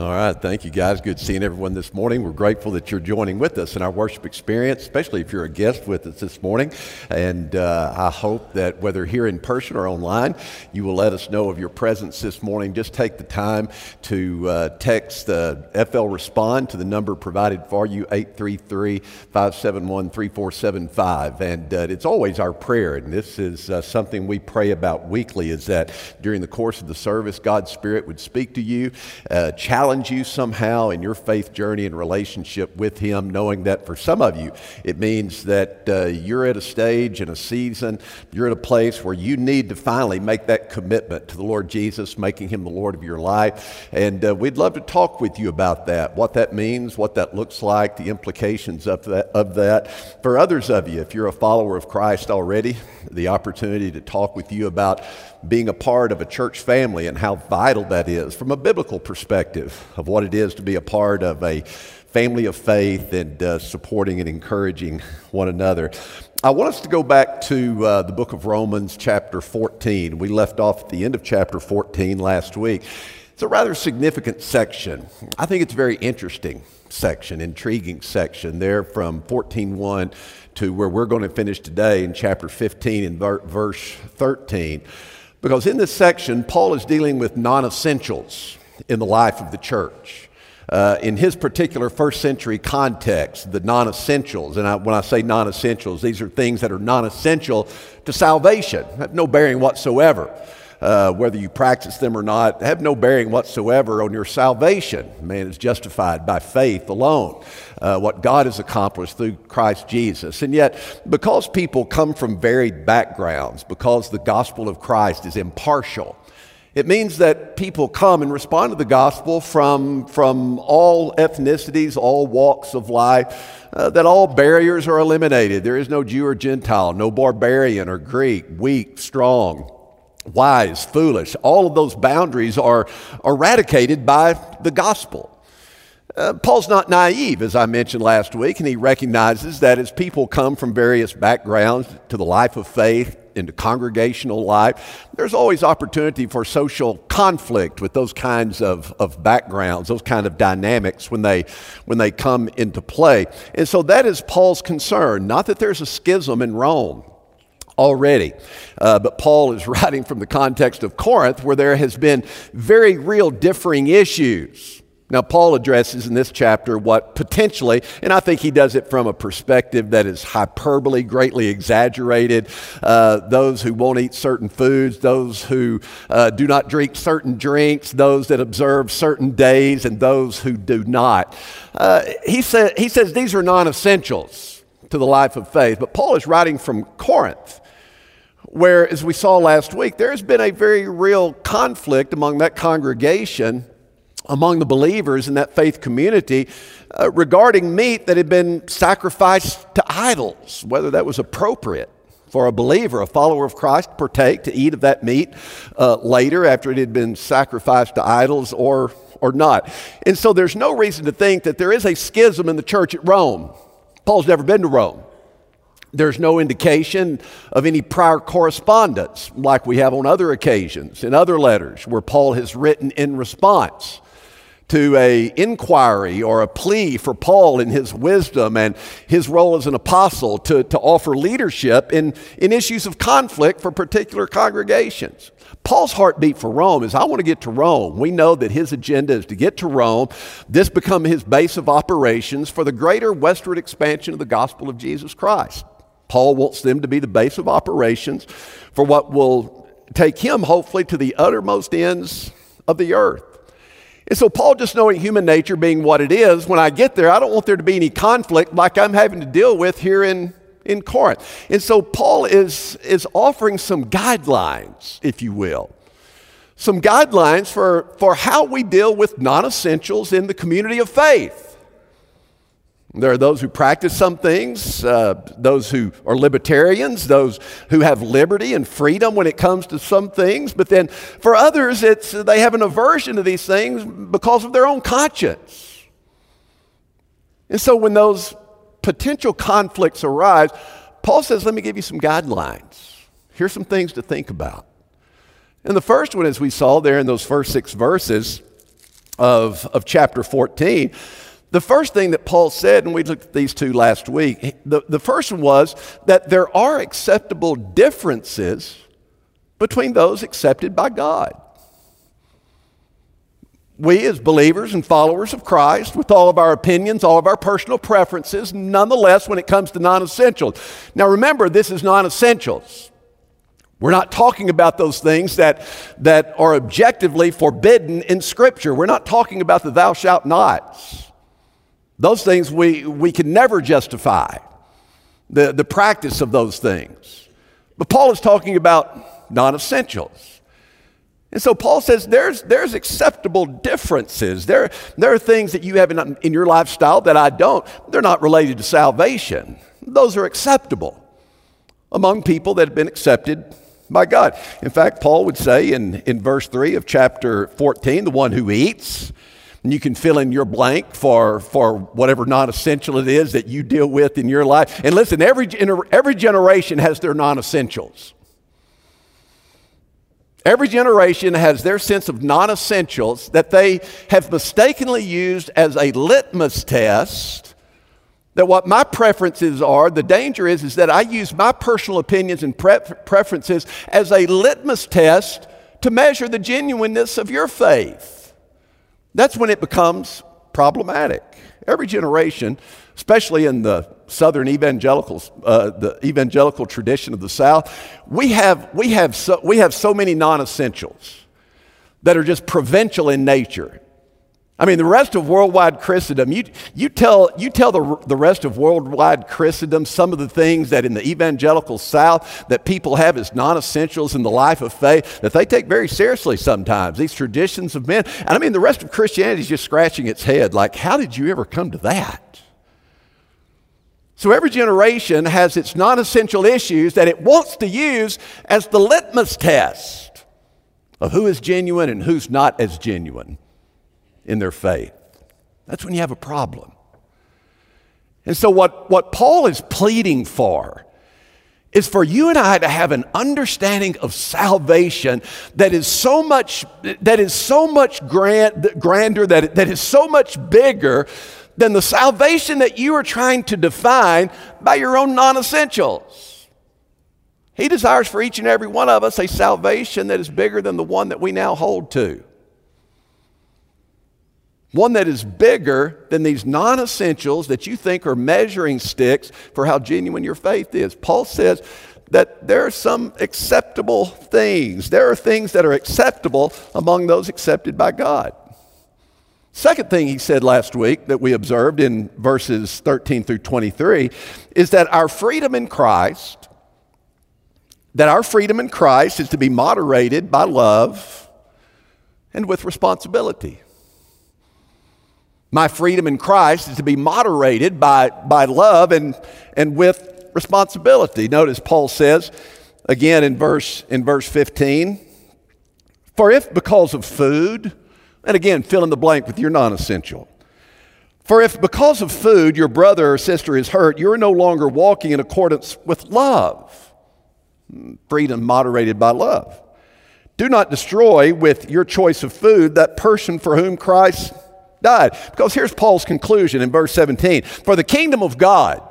All right, thank you guys. Good seeing everyone this morning. We're grateful that you're joining with us in our worship experience, especially if you're a guest with us this morning. And uh, I hope that whether here in person or online, you will let us know of your presence this morning. Just take the time to uh, text uh, FL Respond to the number provided for you, 833 571 3475. And uh, it's always our prayer, and this is uh, something we pray about weekly, is that during the course of the service, God's Spirit would speak to you, uh, challenge challenge you somehow in your faith journey and relationship with Him, knowing that for some of you, it means that uh, you're at a stage in a season, you're at a place where you need to finally make that commitment to the Lord Jesus, making Him the Lord of your life. And uh, we'd love to talk with you about that, what that means, what that looks like, the implications of that, of that. For others of you, if you're a follower of Christ already, the opportunity to talk with you about being a part of a church family and how vital that is from a biblical perspective of what it is to be a part of a family of faith and uh, supporting and encouraging one another. I want us to go back to uh, the book of Romans, chapter 14. We left off at the end of chapter 14 last week. It's a rather significant section. I think it's a very interesting section, intriguing section there from 14.1 to where we're going to finish today in chapter 15 and verse 13. Because in this section, Paul is dealing with non essentials in the life of the church. Uh, in his particular first century context, the non essentials, and I, when I say non essentials, these are things that are non essential to salvation, have no bearing whatsoever uh, whether you practice them or not, have no bearing whatsoever on your salvation. Man is justified by faith alone, uh, what God has accomplished through Christ Jesus. And yet, because people come from varied backgrounds, because the gospel of Christ is impartial, it means that people come and respond to the gospel from, from all ethnicities, all walks of life, uh, that all barriers are eliminated. There is no Jew or Gentile, no barbarian or Greek, weak, strong, wise, foolish. All of those boundaries are eradicated by the gospel. Uh, Paul's not naive, as I mentioned last week, and he recognizes that as people come from various backgrounds to the life of faith, into congregational life, there's always opportunity for social conflict with those kinds of, of backgrounds, those kind of dynamics when they, when they come into play. And so that is Paul's concern. Not that there's a schism in Rome, already. Uh, but Paul is writing from the context of Corinth, where there has been very real differing issues. Now, Paul addresses in this chapter what potentially, and I think he does it from a perspective that is hyperbole, greatly exaggerated. Uh, those who won't eat certain foods, those who uh, do not drink certain drinks, those that observe certain days, and those who do not. Uh, he, sa- he says these are non essentials to the life of faith, but Paul is writing from Corinth where, as we saw last week, there has been a very real conflict among that congregation, among the believers in that faith community, uh, regarding meat that had been sacrificed to idols, whether that was appropriate for a believer, a follower of Christ, to partake, to eat of that meat uh, later after it had been sacrificed to idols or, or not. And so there's no reason to think that there is a schism in the church at Rome. Paul's never been to Rome. There's no indication of any prior correspondence like we have on other occasions in other letters where Paul has written in response to a inquiry or a plea for Paul in his wisdom and his role as an apostle to, to offer leadership in, in issues of conflict for particular congregations. Paul's heartbeat for Rome is I want to get to Rome. We know that his agenda is to get to Rome. This become his base of operations for the greater westward expansion of the gospel of Jesus Christ. Paul wants them to be the base of operations for what will take him, hopefully, to the uttermost ends of the earth. And so, Paul, just knowing human nature being what it is, when I get there, I don't want there to be any conflict like I'm having to deal with here in, in Corinth. And so, Paul is, is offering some guidelines, if you will, some guidelines for, for how we deal with non essentials in the community of faith. There are those who practice some things, uh, those who are libertarians, those who have liberty and freedom when it comes to some things. But then for others, it's, they have an aversion to these things because of their own conscience. And so when those potential conflicts arise, Paul says, Let me give you some guidelines. Here's some things to think about. And the first one, as we saw there in those first six verses, of, of chapter 14, the first thing that Paul said, and we looked at these two last week, the, the first one was that there are acceptable differences between those accepted by God. We, as believers and followers of Christ, with all of our opinions, all of our personal preferences, nonetheless, when it comes to non essentials. Now, remember, this is non essentials. We're not talking about those things that, that are objectively forbidden in Scripture. We're not talking about the thou shalt nots. Those things we, we can never justify, the, the practice of those things. But Paul is talking about non essentials. And so Paul says there's, there's acceptable differences. There, there are things that you have in, in your lifestyle that I don't. They're not related to salvation. Those are acceptable among people that have been accepted by God. In fact, Paul would say in, in verse 3 of chapter 14, the one who eats, and you can fill in your blank for, for whatever non essential it is that you deal with in your life. And listen, every, every generation has their non essentials. Every generation has their sense of non essentials that they have mistakenly used as a litmus test. That what my preferences are, the danger is, is that I use my personal opinions and pre- preferences as a litmus test to measure the genuineness of your faith. That's when it becomes problematic. Every generation, especially in the Southern evangelicals, uh, the evangelical tradition of the South, we have, we have, so, we have so many non essentials that are just provincial in nature. I mean, the rest of worldwide Christendom, you, you tell, you tell the, the rest of worldwide Christendom some of the things that in the evangelical South that people have as non essentials in the life of faith that they take very seriously sometimes, these traditions of men. And I mean, the rest of Christianity is just scratching its head like, how did you ever come to that? So every generation has its non essential issues that it wants to use as the litmus test of who is genuine and who's not as genuine in their faith. That's when you have a problem. And so, what, what Paul is pleading for is for you and I to have an understanding of salvation that is so much, that is so much grand, grander, that, that is so much bigger than the salvation that you are trying to define by your own non essentials. He desires for each and every one of us a salvation that is bigger than the one that we now hold to one that is bigger than these non essentials that you think are measuring sticks for how genuine your faith is. Paul says that there are some acceptable things, there are things that are acceptable among those accepted by God. Second thing he said last week that we observed in verses 13 through 23 is that our freedom in Christ, that our freedom in Christ is to be moderated by love and with responsibility. My freedom in Christ is to be moderated by, by love and, and with responsibility. Notice Paul says again in verse, in verse 15 For if because of food, and again, fill in the blank with your non essential. For if because of food your brother or sister is hurt, you're no longer walking in accordance with love. Hmm, freedom moderated by love. Do not destroy with your choice of food that person for whom Christ died. Because here's Paul's conclusion in verse 17 For the kingdom of God,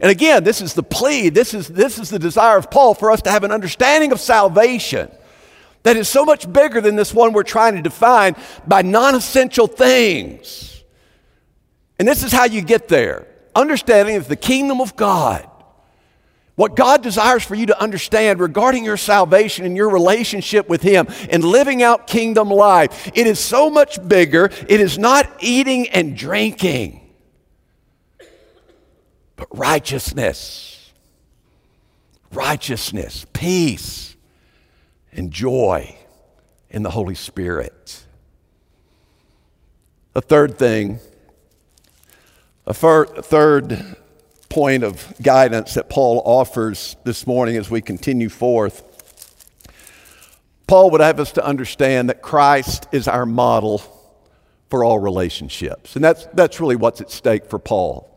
and again, this is the plea, this is, this is the desire of Paul for us to have an understanding of salvation that is so much bigger than this one we're trying to define by non essential things. And this is how you get there understanding of the kingdom of God what God desires for you to understand regarding your salvation and your relationship with Him and living out kingdom life, it is so much bigger. It is not eating and drinking, but righteousness, righteousness, peace, and joy in the Holy Spirit. A third thing, a third point of guidance that Paul offers this morning as we continue forth. Paul would have us to understand that Christ is our model for all relationships. And that's, that's really what's at stake for Paul.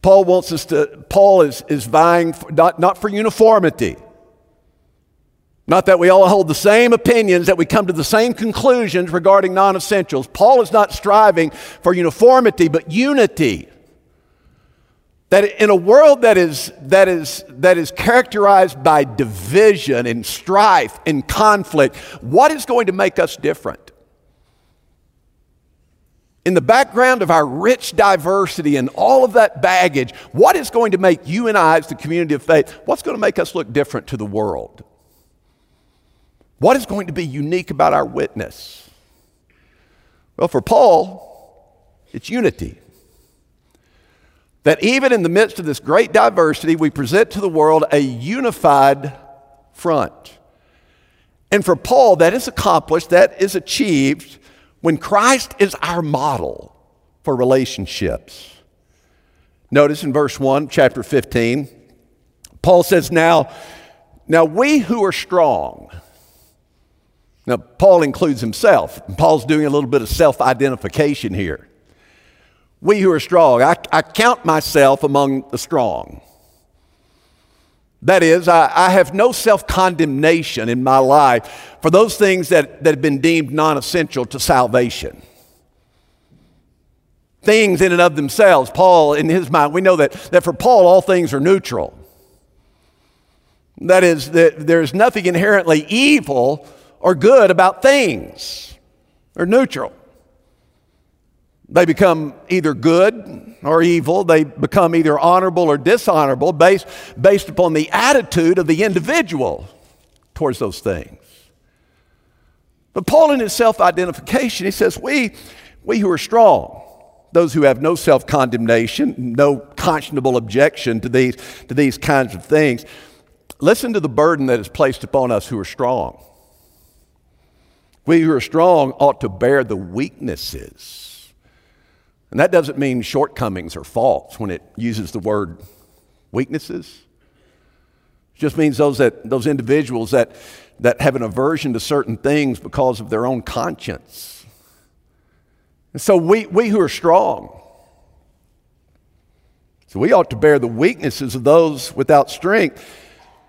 Paul wants us to, Paul is, is vying for, not, not for uniformity, Not that we all hold the same opinions, that we come to the same conclusions regarding non essentials. Paul is not striving for uniformity, but unity. That in a world that is, that, is, that is characterized by division and strife and conflict, what is going to make us different? In the background of our rich diversity and all of that baggage, what is going to make you and I, as the community of faith, what's going to make us look different to the world? What is going to be unique about our witness? Well, for Paul, it's unity. That even in the midst of this great diversity, we present to the world a unified front. And for Paul, that is accomplished, that is achieved when Christ is our model for relationships. Notice in verse 1, chapter 15, Paul says, Now, now we who are strong, now, Paul includes himself. Paul's doing a little bit of self identification here. We who are strong, I, I, count myself among the strong. That is, I, I have no self condemnation in my life for those things that, that have been deemed non essential to salvation. Things in and of themselves, Paul, in his mind, we know that, that for Paul, all things are neutral. That is, that there's nothing inherently evil or good about things. They're neutral. They become either good or evil. They become either honorable or dishonorable based, based upon the attitude of the individual towards those things. But Paul, in his self identification, he says, we, we who are strong, those who have no self condemnation, no conscionable objection to these, to these kinds of things, listen to the burden that is placed upon us who are strong. We who are strong ought to bear the weaknesses. And that doesn't mean shortcomings or faults when it uses the word weaknesses. It just means those, that, those individuals that, that have an aversion to certain things because of their own conscience. And so we, we who are strong, so we ought to bear the weaknesses of those without strength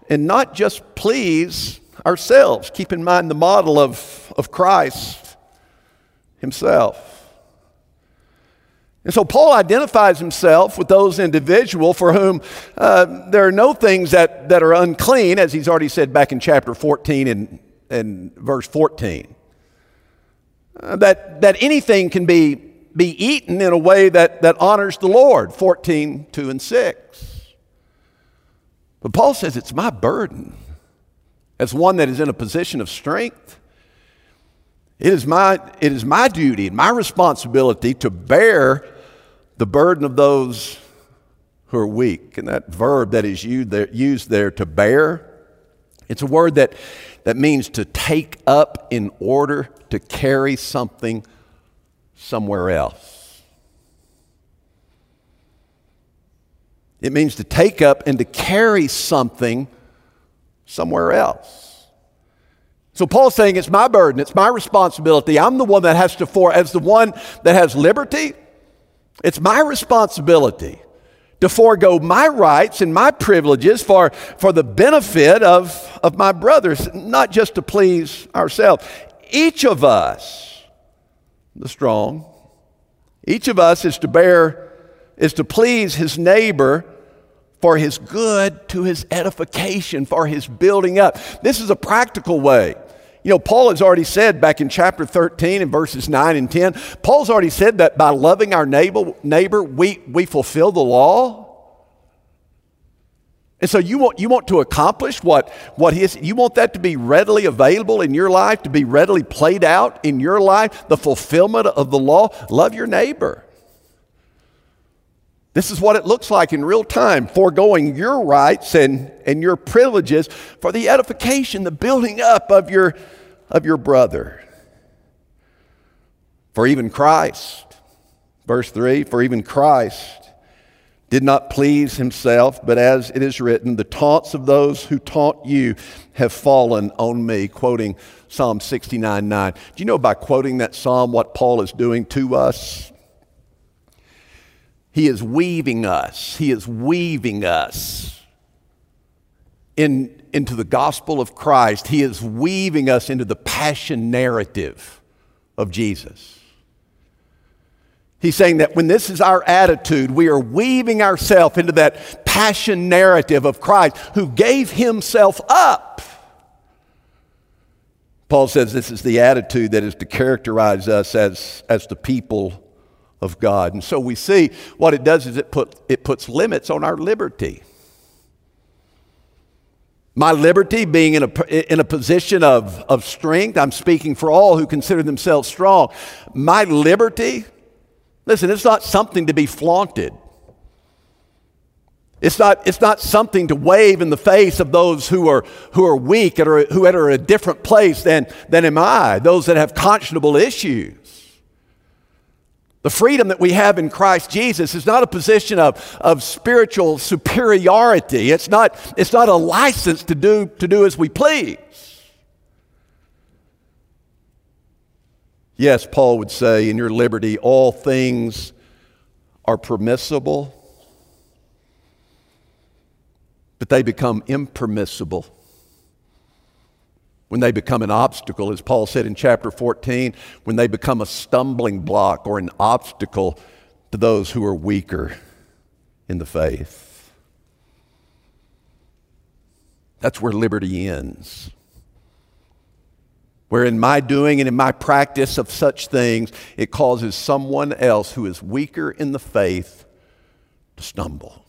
and not just please ourselves. Keep in mind the model of, of Christ himself. And so Paul identifies himself with those individuals for whom uh, there are no things that, that are unclean, as he's already said back in chapter 14 and, and verse 14. Uh, that, that anything can be, be eaten in a way that, that honors the Lord, 14, 2 and 6. But Paul says, It's my burden as one that is in a position of strength. It is my, it is my duty and my responsibility to bear the burden of those who are weak. And that verb that is used there, to bear, it's a word that, that means to take up in order to carry something somewhere else. It means to take up and to carry something somewhere else. So Paul's saying it's my burden, it's my responsibility. I'm the one that has to for as the one that has liberty. It's my responsibility to forego my rights and my privileges for, for the benefit of, of my brothers, not just to please ourselves. Each of us, the strong, each of us is to bear, is to please his neighbor for his good, to his edification, for his building up. This is a practical way. You know, Paul has already said back in chapter 13 and verses 9 and 10, Paul's already said that by loving our neighbor, neighbor we, we fulfill the law. And so you want, you want to accomplish what, what he is, you want that to be readily available in your life, to be readily played out in your life, the fulfillment of the law. Love your neighbor. This is what it looks like in real time, foregoing your rights and, and your privileges for the edification, the building up of your, of your brother. For even Christ, verse 3 For even Christ did not please himself, but as it is written, the taunts of those who taunt you have fallen on me, quoting Psalm 69 9. Do you know by quoting that psalm what Paul is doing to us? He is weaving us. He is weaving us in, into the gospel of Christ, he is weaving us into the passion narrative of Jesus. He's saying that when this is our attitude, we are weaving ourselves into that passion narrative of Christ who gave himself up. Paul says this is the attitude that is to characterize us as, as the people of God. And so we see what it does is it, put, it puts limits on our liberty. My liberty being in a, in a position of, of strength, I'm speaking for all who consider themselves strong. My liberty Listen, it's not something to be flaunted. It's not, it's not something to wave in the face of those who are, who are weak or who are at a different place than, than am I, those that have conscionable issues. The freedom that we have in Christ Jesus is not a position of, of spiritual superiority. It's not, it's not a license to do, to do as we please. Yes, Paul would say, in your liberty, all things are permissible, but they become impermissible when they become an obstacle, as Paul said in chapter 14, when they become a stumbling block or an obstacle to those who are weaker in the faith. That's where liberty ends where in my doing and in my practice of such things, it causes someone else who is weaker in the faith to stumble.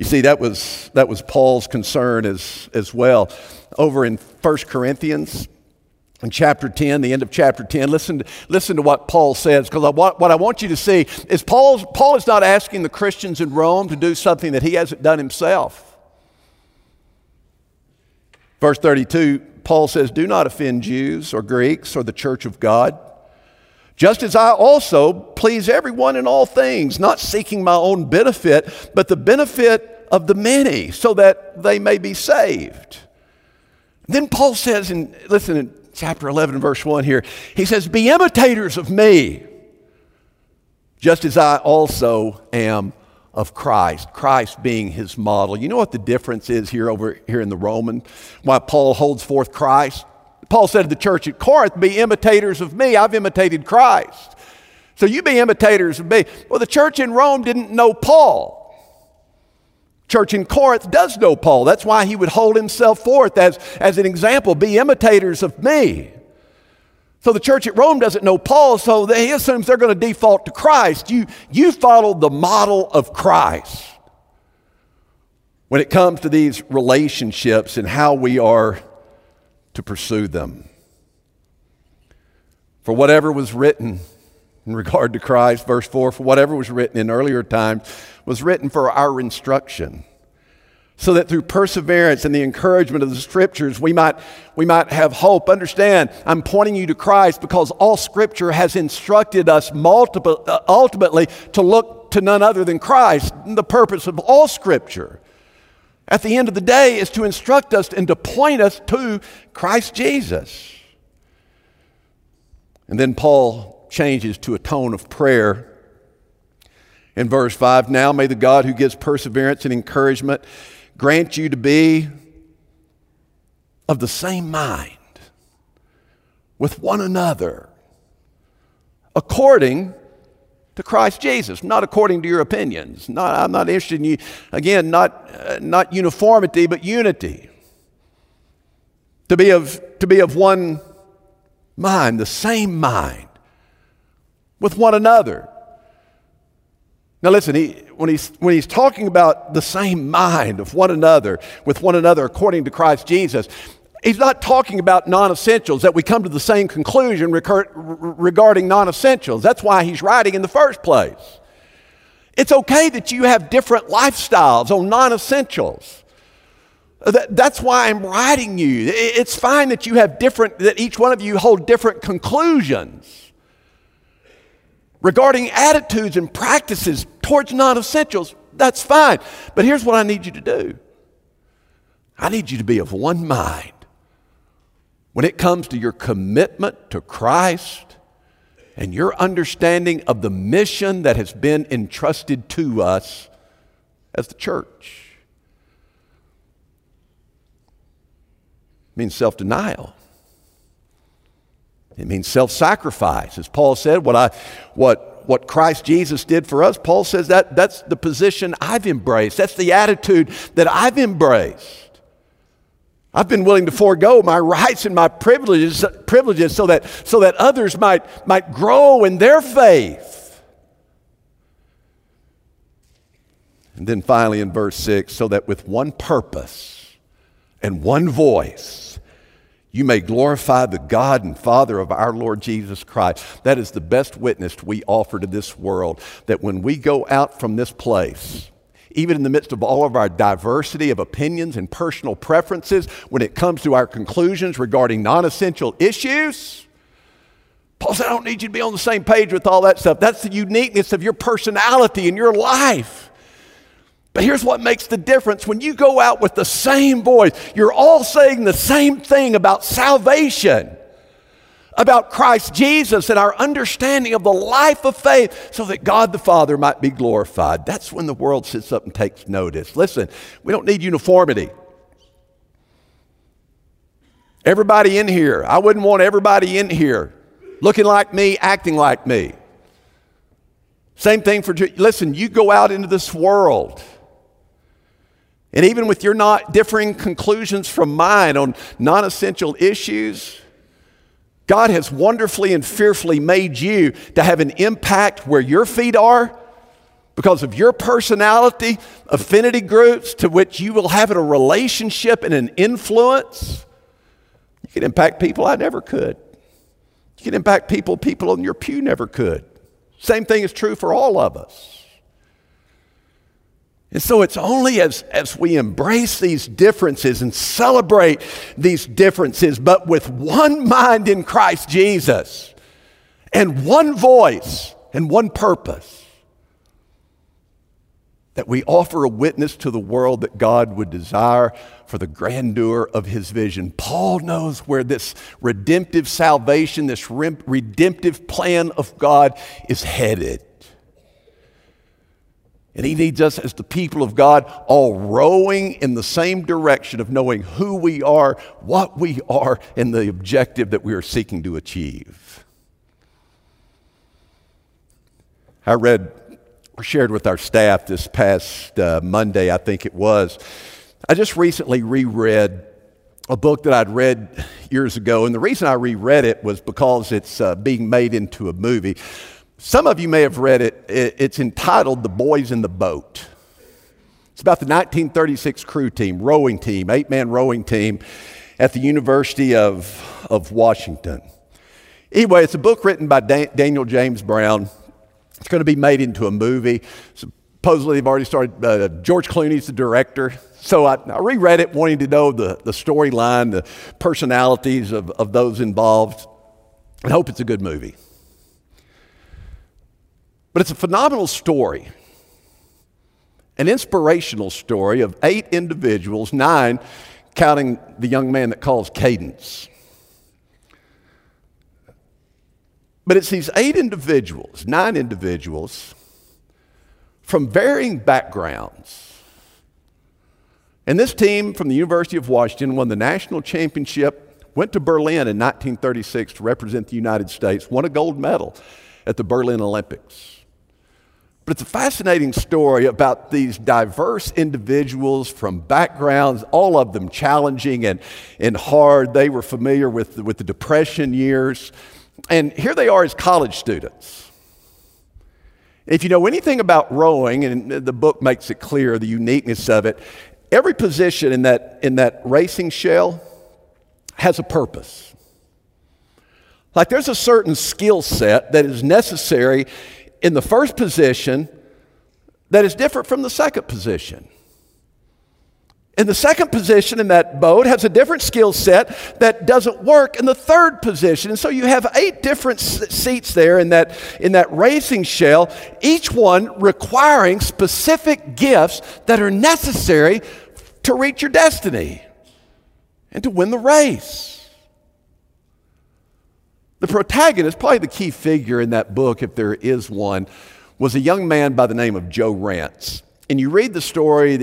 You see, that was, that was Paul's concern as, as well. Over in 1 Corinthians, in chapter 10, the end of chapter 10, listen to, listen to what Paul says, because what, what I want you to see is Paul's, Paul is not asking the Christians in Rome to do something that he hasn't done himself. Verse 32, Paul says, Do not offend Jews or Greeks or the church of God, just as I also please everyone in all things, not seeking my own benefit, but the benefit of the many, so that they may be saved. Then Paul says, in, listen in chapter 11, verse 1 here, he says, Be imitators of me, just as I also am of Christ, Christ being his model. You know what the difference is here over here in the Roman? Why Paul holds forth Christ? Paul said to the church at Corinth, Be imitators of me. I've imitated Christ. So you be imitators of me. Well, the church in Rome didn't know Paul. Church in Corinth does know Paul. That's why he would hold himself forth as, as an example. Be imitators of me. So the church at Rome doesn't know Paul, so he assumes they're going to default to Christ. You, you follow the model of Christ when it comes to these relationships and how we are to pursue them. For whatever was written in regard to Christ, verse 4, for whatever was written in earlier times was written for our instruction so that through perseverance and the encouragement of the scriptures we might, we might have hope. Understand, I'm pointing you to Christ because all scripture has instructed us multiple, uh, ultimately to look to none other than Christ. The purpose of all scripture at the end of the day is to instruct us and to point us to Christ Jesus. And then Paul changes to a tone of prayer. In verse 5, now may the God who gives perseverance and encouragement grant you to be of the same mind with one another according to Christ Jesus, not according to your opinions. Not, I'm not interested in you, again, not, uh, not uniformity, but unity. To be, of, to be of one mind, the same mind with one another. Now, listen, he, when, he's, when he's talking about the same mind of one another, with one another according to Christ Jesus, he's not talking about non essentials, that we come to the same conclusion regarding non essentials. That's why he's writing in the first place. It's okay that you have different lifestyles on non essentials. That's why I'm writing you. It's fine that you have different, that each one of you hold different conclusions regarding attitudes and practices towards non essentials, that's fine. But here's what I need you to do I need you to be of one mind when it comes to your commitment to Christ and your understanding of the mission that has been entrusted to us as the church. It means self denial. It means self sacrifice. As Paul said, what, I, what, what Christ Jesus did for us, Paul says that, that's the position I've embraced. That's the attitude that I've embraced. I've been willing to forego my rights and my privileges, privileges so, that, so that others might, might grow in their faith. And then finally in verse 6 so that with one purpose and one voice, you may glorify the God and Father of our Lord Jesus Christ. That is the best witness we offer to this world. That when we go out from this place, even in the midst of all of our diversity of opinions and personal preferences, when it comes to our conclusions regarding non essential issues, Paul said, I don't need you to be on the same page with all that stuff. That's the uniqueness of your personality and your life. But here's what makes the difference. When you go out with the same voice, you're all saying the same thing about salvation, about Christ Jesus, and our understanding of the life of faith so that God the Father might be glorified. That's when the world sits up and takes notice. Listen, we don't need uniformity. Everybody in here, I wouldn't want everybody in here looking like me, acting like me. Same thing for, listen, you go out into this world. And even with your not differing conclusions from mine on non essential issues, God has wonderfully and fearfully made you to have an impact where your feet are because of your personality, affinity groups to which you will have a relationship and an influence. You can impact people I never could. You can impact people people in your pew never could. Same thing is true for all of us. And so it's only as, as we embrace these differences and celebrate these differences, but with one mind in Christ Jesus and one voice and one purpose, that we offer a witness to the world that God would desire for the grandeur of his vision. Paul knows where this redemptive salvation, this redemptive plan of God is headed. And he needs us as the people of God all rowing in the same direction of knowing who we are, what we are, and the objective that we are seeking to achieve. I read or shared with our staff this past uh, Monday, I think it was. I just recently reread a book that I'd read years ago, and the reason I reread it was because it's uh, being made into a movie. Some of you may have read it. It's entitled The Boys in the Boat. It's about the 1936 crew team, rowing team, eight man rowing team at the University of, of Washington. Anyway, it's a book written by Dan- Daniel James Brown. It's going to be made into a movie. Supposedly, they've already started, uh, George Clooney's the director. So I, I, reread it wanting to know the, the storyline, the personalities of, of those involved, and hope it's a good movie. But it's a phenomenal story, an inspirational story of eight individuals, nine counting the young man that calls Cadence. But it's these eight individuals, nine individuals from varying backgrounds. And this team from the University of Washington won the national championship, went to Berlin in 1936 to represent the United States, won a gold medal at the Berlin Olympics. But it's a fascinating story about these diverse individuals from backgrounds, all of them challenging and, and hard. They were familiar with, with the Depression years. And here they are as college students. If you know anything about rowing, and the book makes it clear the uniqueness of it, every position in that, in that racing shell has a purpose. Like there's a certain skill set that is necessary in the first position that is different from the second position. And the second position in that boat has a different skill set that doesn't work in the third position. And so you have eight different seats there in that, in that racing shell, each one requiring specific gifts that are necessary to reach your destiny and to win the race. The protagonist, probably the key figure in that book, if there is one, was a young man by the name of Joe Rantz. And you read the story,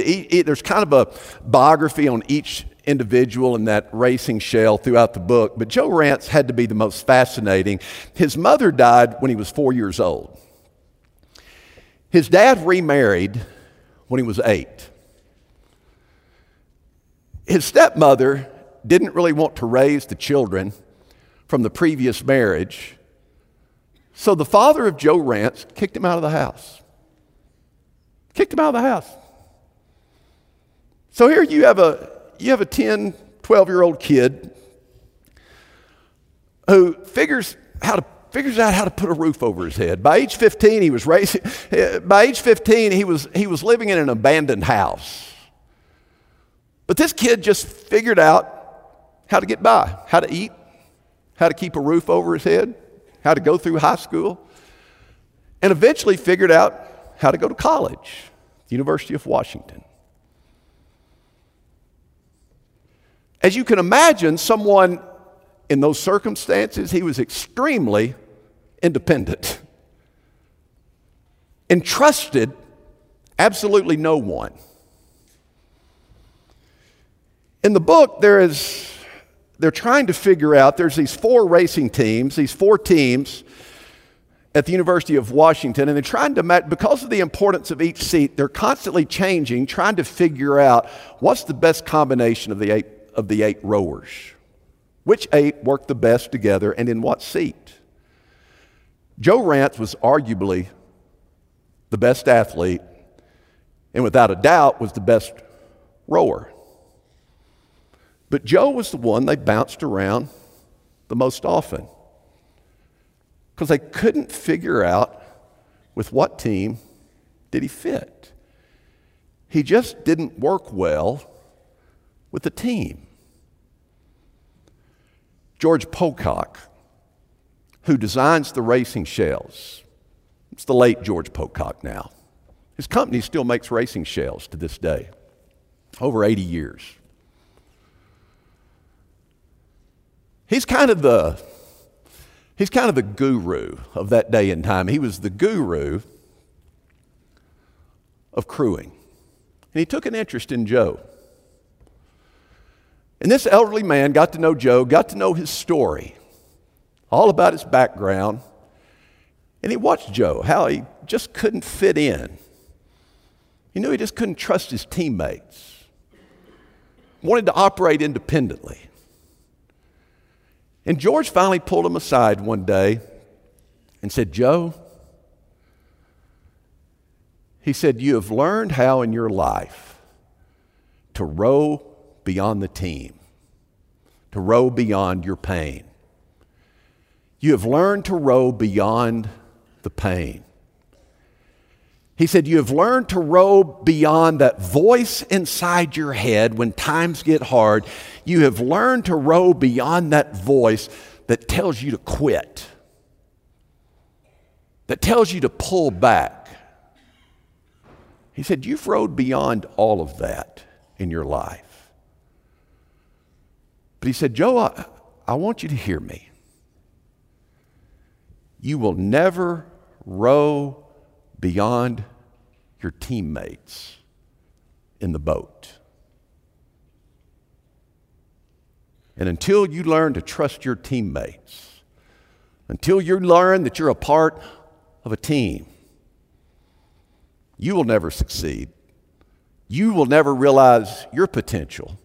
there's kind of a biography on each individual in that racing shell throughout the book, but Joe Rantz's had to be the most fascinating. His mother died when he was four years old. His dad remarried when he was eight. His stepmother didn't really want to raise the children from the previous marriage, so the father of Joe Rantz kicked him out of the house. Kicked him out of the house. So here you have a, you have a 10, 12 year old kid who figures how to figures out how to put a roof over his head. By age 15, he was raising, by age 15, he was, he was living in an abandoned house. But this kid just figured out how to get by, how to eat, how to keep a roof over his head, how to go through high school, and eventually figured out how to go to college, the University of Washington. As you can imagine, someone in those circumstances, he was extremely independent and trusted absolutely no one. In the book, there is, they're trying to figure out, there's these four racing teams, these four teams at the University of Washington, and they're trying to, match, because of the importance of each seat, they're constantly changing, trying to figure out what's the best combination of the eight, of the eight rowers. Which eight work the best together and in what seat? Joe Rantz was arguably the best athlete and without a doubt was the best rower. But Joe was the one they bounced around the most often because they couldn't figure out with what team did he fit. He just didn't work well with the team. George Pocock, who designs the racing shells. It's the late George Pocock now. His company still makes racing shells to this day, over 80 years. He's kind of the he's kind of the guru of that day and time. He was the guru of crewing. And he took an interest in Joe. And this elderly man got to know Joe, got to know his story, all about his background. And he watched Joe, how he just couldn't fit in. He knew he just couldn't trust his teammates, wanted to operate independently. And George finally pulled him aside one day and said, Joe, he said, You have learned how in your life to row beyond the team, to row beyond your pain. You have learned to row beyond the pain. He said, You have learned to row beyond that voice inside your head when times get hard. You have learned to row beyond that voice that tells you to quit, that tells you to pull back. He said, You've rowed beyond all of that in your life. But he said, Joe, I, I want you to hear me. You will never row beyond your teammates in the boat. And until you learn to trust your teammates, until you learn that you're a part of a team, you will never succeed. You will never realize your potential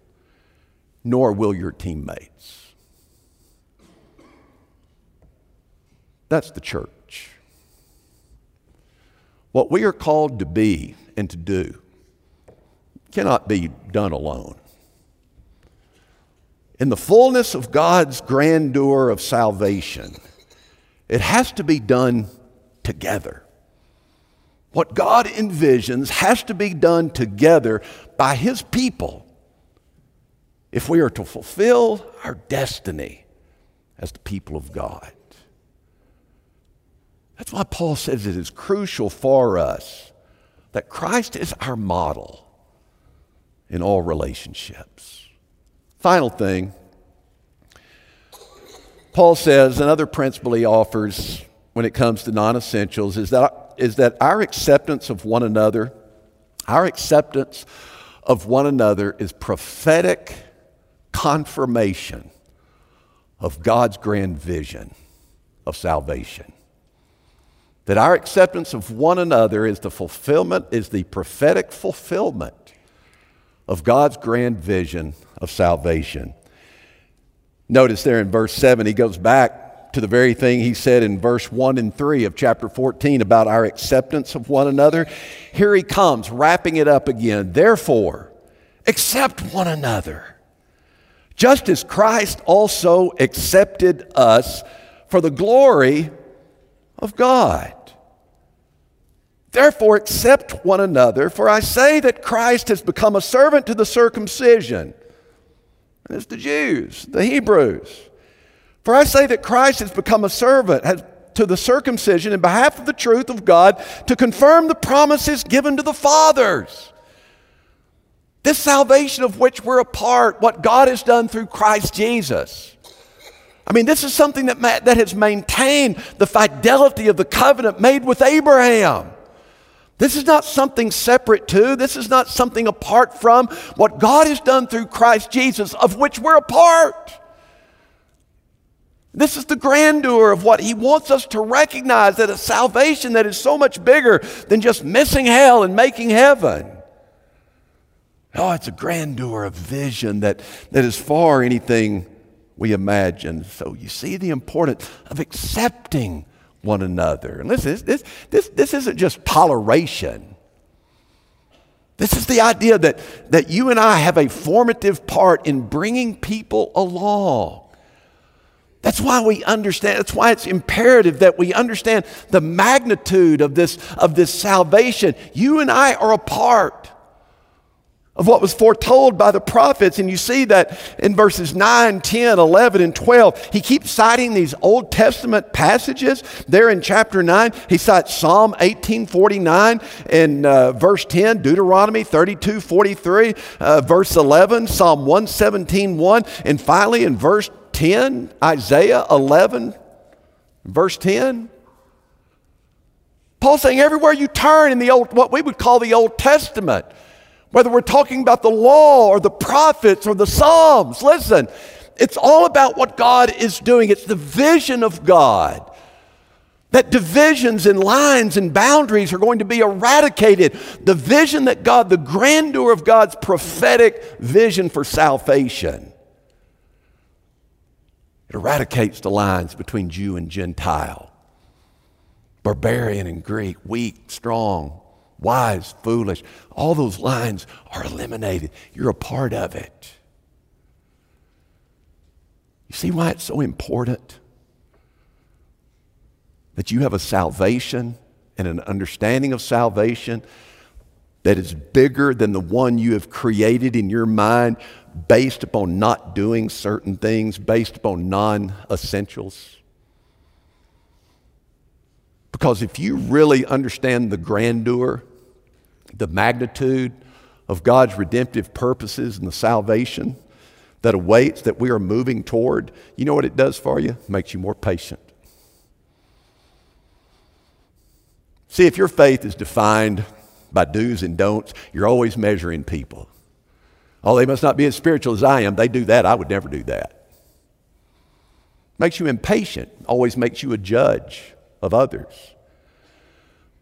nor will your teammates. That's the church. What we are called to be and to do cannot be done alone. In the fullness of God's grandeur of salvation, it has to be done together. What God envisions has to be done together by His people if we are to fulfill our destiny as the people of God. That's why Paul says it is crucial for us that Christ is our model in all relationships. Final thing, Paul says another principle he offers when it comes to non essentials is that, is that our acceptance of one another, our acceptance of one another is prophetic confirmation of God's grand vision of salvation. That our acceptance of one another is the fulfillment, is the prophetic fulfillment of God's grand vision of salvation. Notice there in verse 7, he goes back to the very thing he said in verse 1 and 3 of chapter 14 about our acceptance of one another. Here he comes, wrapping it up again. Therefore, accept one another, just as Christ also accepted us for the glory of God. Therefore, accept one another, for I say that Christ has become a servant to the circumcision. And it's the Jews, the Hebrews. For I say that Christ has become a servant to the circumcision in behalf of the truth of God to confirm the promises given to the fathers. This salvation of which we're a part, what God has done through Christ Jesus. I mean, this is something that, ma- that has maintained the fidelity of the covenant made with Abraham. This is not something separate to, this is not something apart from what God has done through Christ Jesus, of which we're a part. This is the grandeur of what he wants us to recognize that a salvation that is so much bigger than just missing hell and making heaven. Oh, it's a grandeur of vision that, that is far anything we imagine. So you see the importance of accepting one another. And listen, this, this, this isn't just toleration. This is the idea that, that you and I have a formative part in bringing people along. That's why we understand, that's why it's imperative that we understand the magnitude of this, of this salvation. You and I are a part of what was foretold by the prophets. And you see that in verses 9, 10, 11, and 12. He keeps citing these Old Testament passages. There in chapter 9, he cites Psalm 1849 and uh, verse 10, Deuteronomy 32, 43, uh, verse 11, Psalm 117, 1, and finally in verse 10, Isaiah 11, verse 10. Paul's saying everywhere you turn in the old, what we would call the Old Testament, whether we're talking about the law or the prophets or the Psalms, listen, it's all about what God is doing. It's the vision of God. That divisions and lines and boundaries are going to be eradicated. The vision that God, the grandeur of God's prophetic vision for salvation. It eradicates the lines between Jew and Gentile, barbarian and Greek, weak, strong, wise, foolish. All those lines are eliminated. You're a part of it. You see why it's so important that you have a salvation and an understanding of salvation that is bigger than the one you have created in your mind based upon not doing certain things, based upon non essentials. Because if you really understand the grandeur the magnitude of God's redemptive purposes and the salvation that awaits that we are moving toward, you know what it does for you? Makes you more patient. See, if your faith is defined by do's and don'ts, you're always measuring people. Oh, they must not be as spiritual as I am. They do that. I would never do that. Makes you impatient, always makes you a judge of others.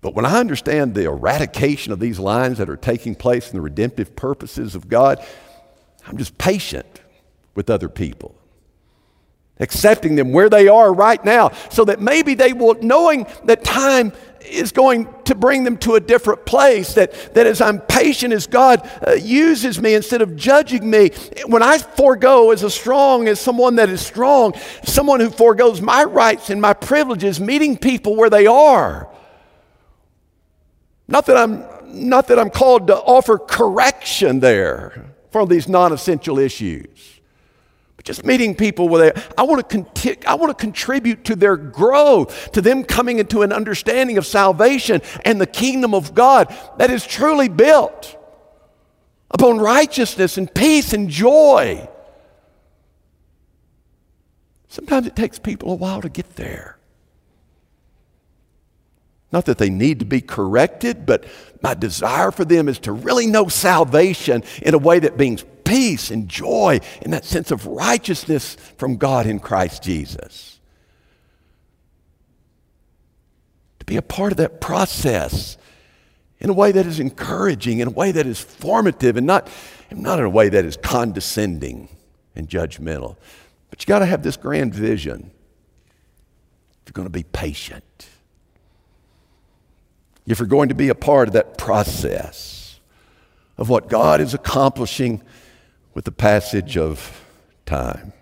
But when I understand the eradication of these lines that are taking place in the redemptive purposes of God, I'm just patient with other people. Accepting them where they are right now so that maybe they will, knowing that time is going to bring them to a different place. That, that as I'm patient as God uh, uses me instead of judging me, when I forego as a strong, as someone that is strong, someone who foregoes my rights and my privileges, meeting people where they are, not that I'm, not that I'm called to offer correction there for these non essential issues, but just meeting people where they, I want, to conti- I want to contribute to their growth, to them coming into an understanding of salvation and the kingdom of God that is truly built upon righteousness and peace and joy. Sometimes it takes people a while to get there. Not that they need to be corrected, but my desire for them is to really know salvation in a way that brings peace and joy and that sense of righteousness from God in Christ Jesus. To be a part of that process in a way that is encouraging, in a way that is formative, and not, not in a way that is condescending and judgmental. But you got to have this grand vision. You're going to be patient. If you're going to be a part of that process of what God is accomplishing with the passage of time.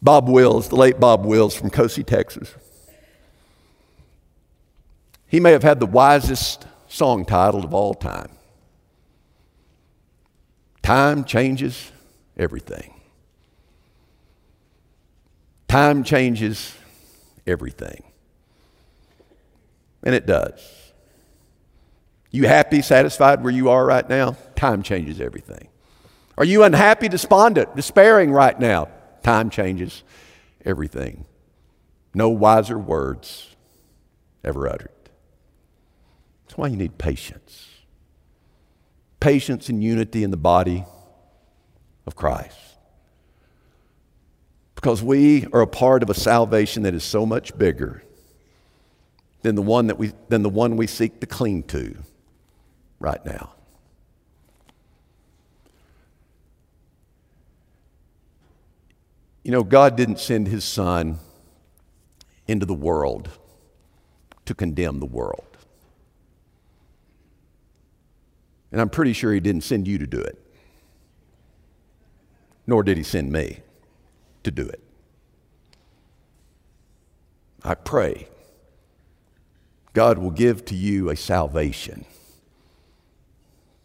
Bob Wills, the late Bob Wills from Kosse, Texas. He may have had the wisest song title of all time. Time changes everything. Time changes everything. And it does. You happy, satisfied where you are right now? Time changes everything. Are you unhappy, despondent, despairing right now? Time changes everything. No wiser words ever uttered. That's why you need patience. Patience and unity in the body of Christ. Because we are a part of a salvation that is so much bigger than the one that we, than the one we seek to cling to right now. You know, God didn't send his son into the world to condemn the world. And I'm pretty sure he didn't send you to do it, nor did he send me to do it. I pray God will give to you a salvation,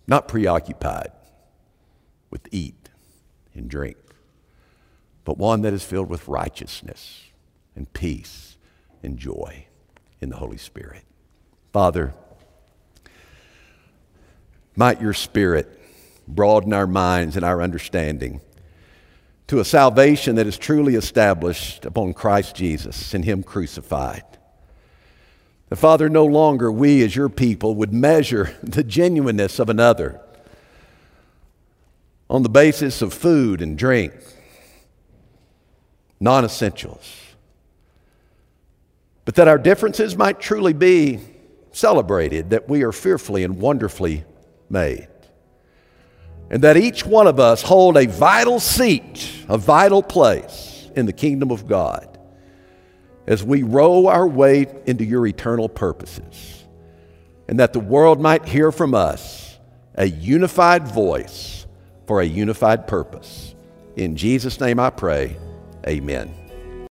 not preoccupied with eat and drink, but one that is filled with righteousness and peace and joy in the Holy Spirit. Father, might your Spirit broaden our minds and our understanding to a salvation that is truly established upon Christ Jesus and Him crucified. The Father, no longer we as your people would measure the genuineness of another on the basis of food and drink, non essentials, but that our differences might truly be celebrated, that we are fearfully and wonderfully made and that each one of us hold a vital seat, a vital place in the kingdom of God as we row our way into your eternal purposes, and that the world might hear from us a unified voice for a unified purpose. In Jesus' name I pray, amen.